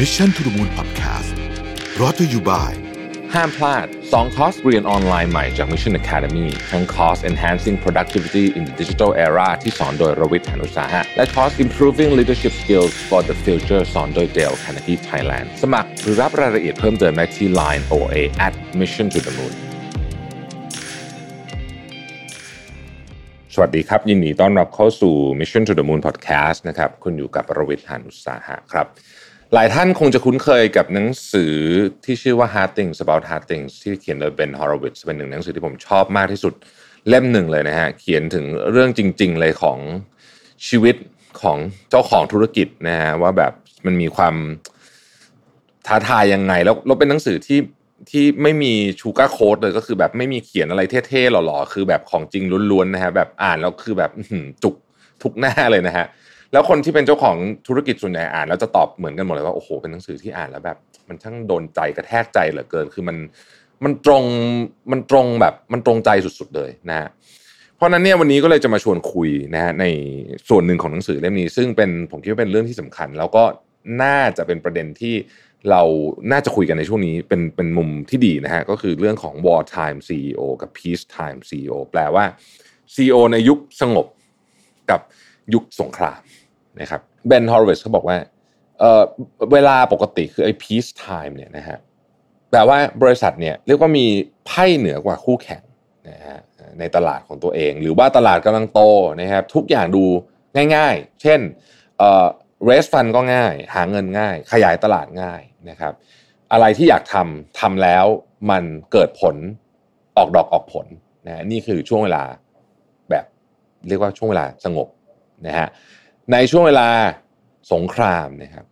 Mission to the Moon Podcast รอตัวอยู่บ่าย ห้ามพลาด 2 คอร์สเรียนออนไลน์ใหม่จาก Mission Academy ทั้งคอร์ส Enhancing Productivity in the Digital Era ที่สอนโดยรวิทย์หานุสาหะ และคอร์ส Improving Leadership Skills for the Future สอนโดยเดลคานาทีไทยแลนด์สมัครหรือรับรายละเอียดเพิ่มเติมได้ที่ Line OA at Mission to the Moon สวัสดีครับ ยินดีต้อนรับเข้าสู่ Mission to the Moon Podcast นะครับ คุณอยู่กับรวิทย์หานุสาหะครับ หลายท่านคงจะคุ้นเคยกับหนังสือที่ชื่อว่า Hard Things About Hard Things ที่เขียนโดย Ben Horowitz เป็นหนึ่งหนังสือที่ผมชอบมากที่สุดเล่มหนึ่งเลยนะฮะเขียนถึงเรื่องจริง ๆ เลยของชีวิตของเจ้าของธุรกิจนะฮะว่าแบบมันมีความท้าทายยังไง แล้วแล้วเป็นหนังสือที่ที่ไม่มีชูการ์โค้ดเลยก็คือแบบไม่มีเขียนอะไรเท่ๆหล่อๆ คือแบบของจริงล้วนๆนะฮะแบบอ่านแล้วคือแบบจุกทุกหน้าเลยนะฮะ แล้วคนที่เป็นเจ้าของธุรกิจส่วนใหญ่อ่าน แล้วจะตอบเหมือนกันหมดเลยว่าโอ้โหเป็นหนังสือที่อ่านแล้วแบบ มันช่างโดนใจกระแทกใจเหลือเกิน คือมันมันตรงมันตรงแบบมันตรงใจสุดๆเลยนะฮะเพราะนั้นเนี่ยวันนี้ก็เลยจะมาชวนคุยนะฮะในส่วนหนึ่งของหนังสือเล่มนี้ ซึ่งเป็นผมคิดว่าเป็นเรื่องที่สำคัญ แล้วก็น่าจะเป็นประเด็นที่เราน่าจะคุยกันในช่วงนี้เป็นเป็นมุมที่ดีนะฮะก็คือเรื่องของ war time CEO กับ peace time CEO แปลว่า CEO ในยุคสงบกับยุคสงคราม นะครับเบนฮอร์เวสเขาบอกว่าเออเวลาปกติคือไอ้ peace time เนี่ยนะฮะแปลว่าบริษัทเนี่ยเรียกว่ามีไพ่เหนือกว่าคู่แข่งนะฮะในตลาดของตัวเอง หรือว่าตลาดกำลังโตนะครับทุกอย่างดูง่ายๆ เช่นเอ่อ raise fund ก็ง่าย หาเงินง่าย ขยายตลาดง่ายนะครับ อะไรที่อยากทำทำแล้วมันเกิดผลออกดอกออกผลนะนี่คือช่วงเวลาแบบเรียกว่าช่วงเวลาสงบนะฮะ ในช่วงเวลาสงครามนะครับ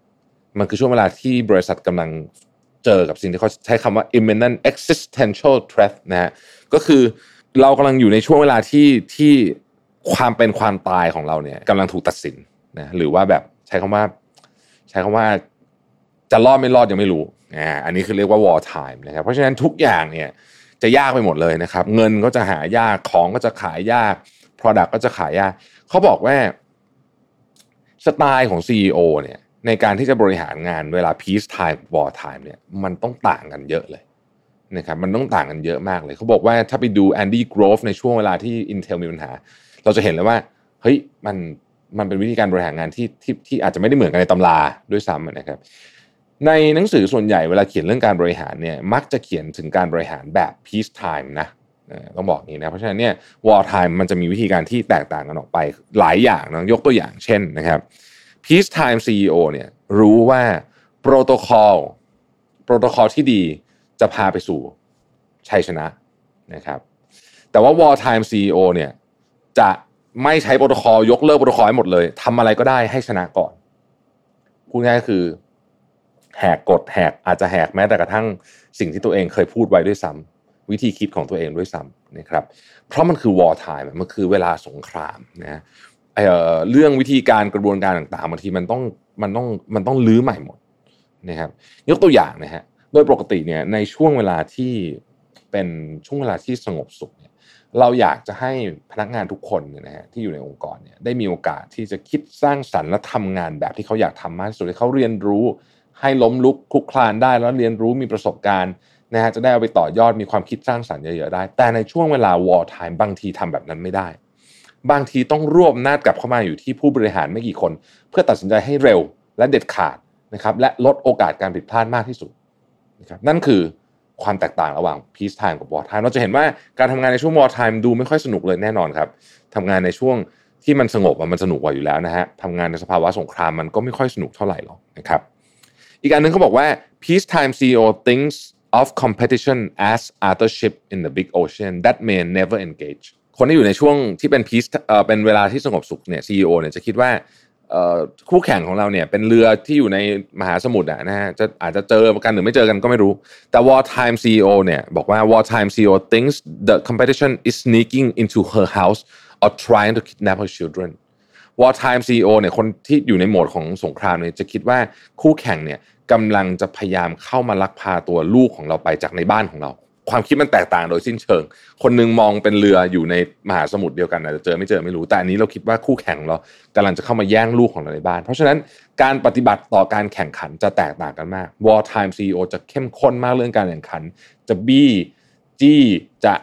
มันคือช่วงเวลาที่บริษัทกำลังเจอกับสิ่งที่เขาใช้คำว่า imminent existential threat นะฮะก็คือเรากำลังอยู่ในช่วงเวลาที่ที่ความเป็นความตายของเราเนี่ยกำลังถูกตัดสินนะหรือว่าแบบใช้คำว่า ใช้คำว่าจะรอดไม่รอดยังไม่รู้อ่าอันนี้คือเรียกว่า war time นะครับเพราะฉะนั้นทุกอย่างเนี่ยจะยากไปหมดเลยนะครับ เงินก็จะหายากของก็จะขายยาก product ก็จะขายยากเขาบอกว่า สไตล์ของ CEO เนี่ยในการที่จะบริหารงานเวลา peace time war time เนี่ยมันต้องต่างกันเยอะเลยนะครับมันต้องต่างกันเยอะมากเลย เขาบอกว่าถ้าไปดู Andy Grove ในช่วงเวลาที่ Intel มีปัญหา เราจะเห็นเลยว่าเฮ้ยมันมันเป็นวิธีการบริหารงานที่ที่ที่อาจจะไม่ได้เหมือนกันในตำราด้วยซ้ำนะครับ ในหนังสือส่วนใหญ่เวลาเขียนเรื่องการบริหารเนี่ยมักจะเขียนถึงการบริหารแบบ peace time นะ ต้องบอกอย่างนี้นะเพราะฉะนั้นเนี่ย war time มันจะมีวิธีการที่แตกต่างกันออกไปหลายอย่างนะยกตัวอย่างเช่นนะครับ peace time CEO เนี่ยรู้ว่า protocol protocol ที่ดีจะพาไปสู่ชัยชนะนะครับแต่ว่า war time CEO เนี่ยจะไม่ใช้โปรโตคอลยกเลิกโปรโตคอลให้หมดเลยทำอะไรก็ได้ให้ชนะก่อนพูดง่ายๆคือ แหกกฎแหกอาจจะแหกแม้แต่กระทั่งสิ่งที่ตัวเองเคยพูดไว้ด้วยซ้ำ วิธีคิดของตัวเองด้วยซ้ำนะครับ เพราะมันคือ war time มันคือเวลาสงครามนะเเรื่องวิธีการกระบวนการต่างๆบางทีมันต้องมันต้องมันต้องลื้อใหม่หมดนะครับ ยกตัวอย่างนะฮะโดยปกติเนี่ยในช่วงเวลาที่เป็นช่วงเวลาที่สงบสุขเนี่ยเราอยากจะให้พนักงานทุกคนเนี่ยนะฮะที่อยู่ในองค์กรเนี่ยได้มีโอกาสที่จะคิดสร้างสรรค์และทำงานแบบที่เขาอยากทำมากที่สุดให้เขาเรียนรู้ ให้ล้มลุกคลุกคลานได้แล้วเรียนรู้มีประสบการณ์ นะฮะจะได้เอาไปต่อยอดมีความคิดสร้างสรรค์เยอะๆได้ แต่ในช่วงเวลา war time บางทีทำแบบนั้นไม่ได้ บางทีต้องรวบนาดกลับเข้ามาอยู่ที่ผู้บริหารไม่กี่คน เพื่อตัดสินใจให้เร็วและเด็ดขาดนะครับและลดโอกาสการผิดพลาดมากที่สุดนะครับนั่นคือความแตกต่างระหว่าง peace time กับ war time เราจะเห็นว่าการทำงานในช่วง war time ดูไม่ค่อยสนุกเลยแน่นอนครับทำงานในช่วงที่มันสงบมันสนุกกว่าอยู่แล้วนะฮะทำงานในสภาวะสงครามมันก็ไม่ค่อยสนุกเท่าไหร่หรอกนะครับอีกอันนึงเขาบอกว่า peace time CEO thinks of competition as other ship in the big ocean that may never engage คนที่อยู่ในช่วงที่เป็น peace เอ่อเป็นเวลาที่สงบสุขเนี่ย CEO เนี่ยจะคิดว่าคู่แข่งของเราเนี่ยเป็นเรือที่อยู่ในมหาสมุทรอะนะฮะจะอาจจะเจอกันหรือไม่เจอกันก็ไม่รู้ แต่ war time CEO เนี่ยบอกว่า war time CEO thinks the competition is sneaking into her house or trying to kidnap her children war time CEO เนี่ยคนที่อยู่ในโหมดของสงครามเนี่ยจะคิดว่าคู่แข่งเนี่ย กำลังจะพยายามเข้ามาลักพาตัวลูกของเราไปจากในบ้านของเรา ความคิดมันแตกต่างโดยสิ้นเชิง คนหนึงมองเป็นเรืออยู่ในมหาสมุทรเดียวกันอาจจะเจอไม่เจอไม่รู้แต่อันนี้เราคิดว่าคู่แข่งเรากำลังจะเข้ามาแย่งลูกของเราในบ้าน เพราะฉะนั้นการปฏิบัติต่อการแข่งขันจะแตกต่างกันมาก War Time CEO จะเข้มข้นมากเรื่องการแข่งขัน จะบี้จี้จะ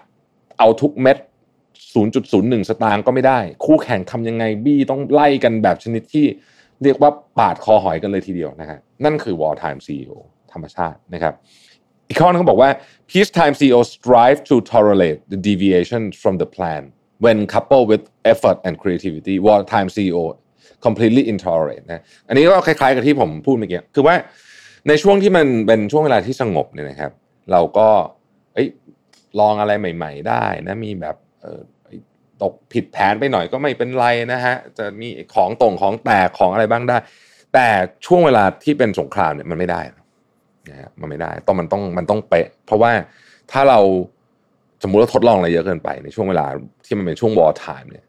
เอาทุกเม็ด0.01 สตางค์ก็ไม่ได้ คู่แข่งทำยังไงบี้ต้องไล่กันแบบชนิดที่ เรียกว่าปาดคอหอยกันเลยทีเดียวนะฮะนั่นคือ War Time CEO ธรรมชาตินะครับอีกข้อนึงเขาบอกว่า peacetime CEO strive to tolerate the deviation from the plan when coupled with effort and creativity wartime CEO completely intolerant นะอันนี้ก็คล้ายๆกับที่ผมพูดเมื่อกี้คือว่าในช่วงที่มันเป็นช่วงเวลาที่สงบเนี่ยนะครับ เราก็อ้ลองอะไรใหม่ ๆ ได้นะมีแบบ ตกผิดแผนไปหน่อยก็ไม่เป็นไรนะฮะจะมีของตรงของแตกของอะไรบ้างได้ แต่ช่วงเวลาที่เป็นสงครามเนี่ยมันไม่ได้นะฮะมันไม่ได้ต้องมันต้องมันต้องเป๊ะ เพราะว่าถ้าเราสมมติเราทดลองอะไรเยอะเกินไปในช่วงเวลาที่มันเป็นช่วง war time เนี่ย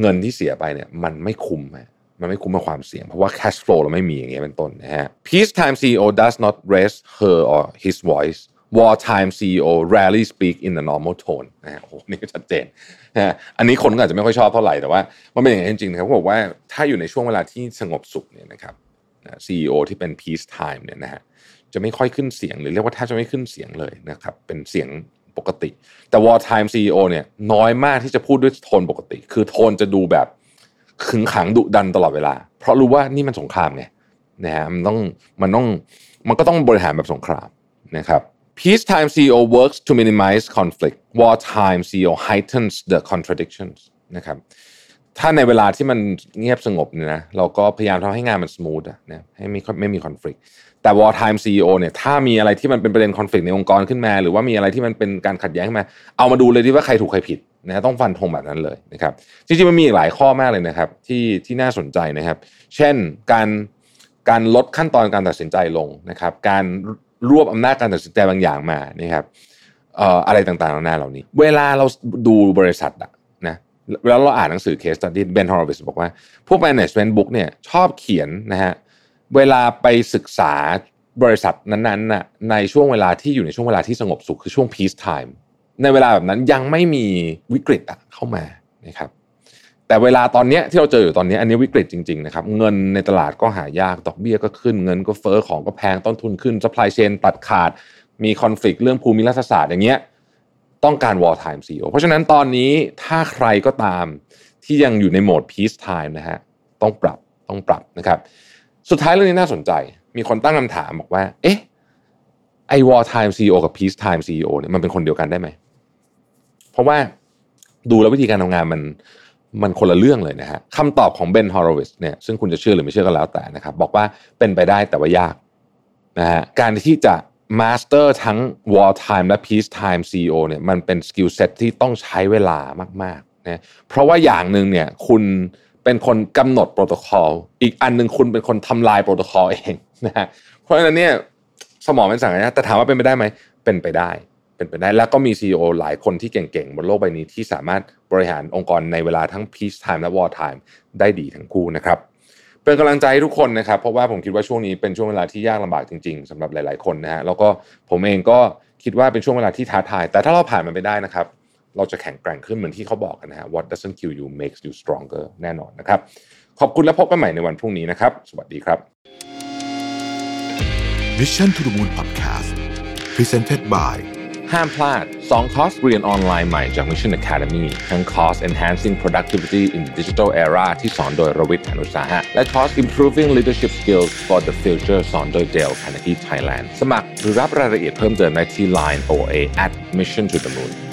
เงินที่เสียไปเนี่ย มันไม่คุ้มฮะมันไม่คุ้มกับความเสี่ยง เพราะว่า cash flow เราไม่มีอย่างเงี้ยเป็นต้นนะฮะ peacetime CEO does not raise her or his voice wartime CEO rarely speak in the normal tone นะฮะโอ้โหนี่ก็ชัดเจนนะฮะอันนี้คนก็อาจจะไม่ค่อยชอบเท่าไหร่แต่ว่ามันเป็นอย่างนี้นจริงๆนะครับเขาบอกว่าถ้าอยู่ในช่วงเวลาที่สงบสุขเนี่ยนะครับนะ CEO ที่เป็น peace time เนี่ยนะฮะจะไม่ค่อยขึ้นเสียงหรือเรียกว่าแทบจะไม่ขึ้นเสียงเลยนะครับเป็นเสียงปกติ แต่ war time CEO เนี่ยน้อยมากที่จะพูดด้วยโทนปกติ คือโทนจะดูแบบขึงขังดุดันตลอดเวลา เพราะรู้ว่านี่มันสงครามไงนะฮะมันต้องมันต้องมันก็ต้องบริหารแบบสงครามนะครับ peacetime CEO works to minimize conflict wartime CEO heightens the contradictions นะครับถ้าในเวลาที่มันเงียบสงบเนี่ยนะเราก็พยายามทำให้งานมันส ooth อะนะให้ไม่ไม่มีคอน FLICT แต่ war time CEO เนี่ยถ้ามีอะไรที่มันเป็นประเด็นคอน FLICT ในองค์กรขึ้นมา หรือว่ามีอะไรที่มันเป็นการขัดแย้งขึ้นมาเอามาดูเลยดีว่าใครถูกใครผิดนะต้องฟันธงแบบนั้นเลยนะครับจริงๆมันมีอีกหลายข้อมากเลยนะครับที่ที่น่าสนใจนะครับ เช่นการการลดขั้นตอนการตัดสินใจลงนะครับ การ รวบอำนาจการตัดสินใจบางอย่างมานะครับอะไรต่างๆนานาเหล่านี้ เวลาเราดูบริษัทอะนะแล้วเราอ่านหนังสือ case study Ben Horowitz บอกว่า พวก management book เนี่ยชอบเขียนนะฮะเวลาไปศึกษาบริษัทนั้นๆน่ะในช่วงเวลาที่อยู่ในช่วงเวลาที่สงบสุขคือช่วง peace time ในเวลาแบบนั้นยังไม่มีวิกฤตอะเข้ามานะครับ แต่เวลาตอนนี้ที่เราเจออยู่ตอนนี้อันนี้วิกฤตจริงๆนะครับเงินในตลาดก็หายากดอกเบี้ยก็ขึ้นเงินก็เฟอ้อของก็แพงต้นทุนขึ้น supply chain ตัดขาดมีคอน FLICT เรื่องภูมิรัฐศาสตร์อย่างเงี้ยต้องการ war time CEO เพราะฉะนั้นตอนนี้ถ้าใครก็ตามที่ยังอยู่ในโหมด peace time นะฮะต้องปรับต้องปรับนะครับ สุดท้ายเรื่องนี้น่าสนใจ มีคนตั้งคำถามบอกว่า เอ๊ะไอ้ war time CEO กับ peace time CEO เนี่ยมันเป็นคนเดียวกันได้ไหมเพราะว่าดูแล้ววิธีการทำงานมัน มันคนละเรื่องเลยนะฮะคำตอบของ Ben Horowitz เนี่ยซึ่งคุณจะเชื่อหรือไม่เชื่อก็แล้วแต่นะครับบอกว่าเป็นไปได้แต่ว่ายากนะฮะการที่จะ master ทั้ง war time และ peace time CEO เนี่ยมันเป็น skill set ที่ต้องใช้เวลามากๆนะเพราะว่าอย่างหนึ่งเนี่ยคุณเป็นคนกำหนดโปรโตคอลอีกอันหนึ่งคุณเป็นคนทำลายโปรโตคอลเองนะฮะเพราะฉะนั้นเนี่ยสมองเป็นสั่งนะแต่ถามว่าเป็นไปได้ไหมเป็นไปได้ เป็นไปได้แล้วก็มี CEO หลายคนที่เก่งๆ บนโลกใบนี้ที่สามารถบริหารองค์กรในเวลาทั้ง peace time และ war time ได้ดีทั้งคู่นะครับเป็นกำลังใจให้ทุกคนนะครับ เพราะว่าผมคิดว่าช่วงนี้เป็นช่วงเวลาที่ยากลำบากจริงๆสำหรับหลายๆคนนะฮะแล้วก็ผมเองก็คิดว่าเป็นช่วงเวลาที่ท้าทาย แต่ถ้าเราผ่านมันไปได้นะครับ เราจะแข็งแกร่งขึ้นเหมือนที่เขาบอกกันนะฮะ what doesn't kill you makes you stronger แน่นอนนะครับ ขอบคุณและพบกันใหม่ในวันพรุ่งนี้นะครับ สวัสดีครับ Mission to the Moon Podcast Presented by ห้ามพลาด 2 คอร์สเรียนออนไลน์ใหม่จาก Mission Academy ทั้งคอร์ส Enhancing Productivity in Digital Era ที่สอนโดยรวิศ หาญอุตสาหะ และคอร์ส Improving Leadership Skills for the Future สอนโดย Dale Carnegie Thailand สมัครหรือรับรายละเอียดเพิ่มเติมได้ที่ Line OA at Mission to the Moon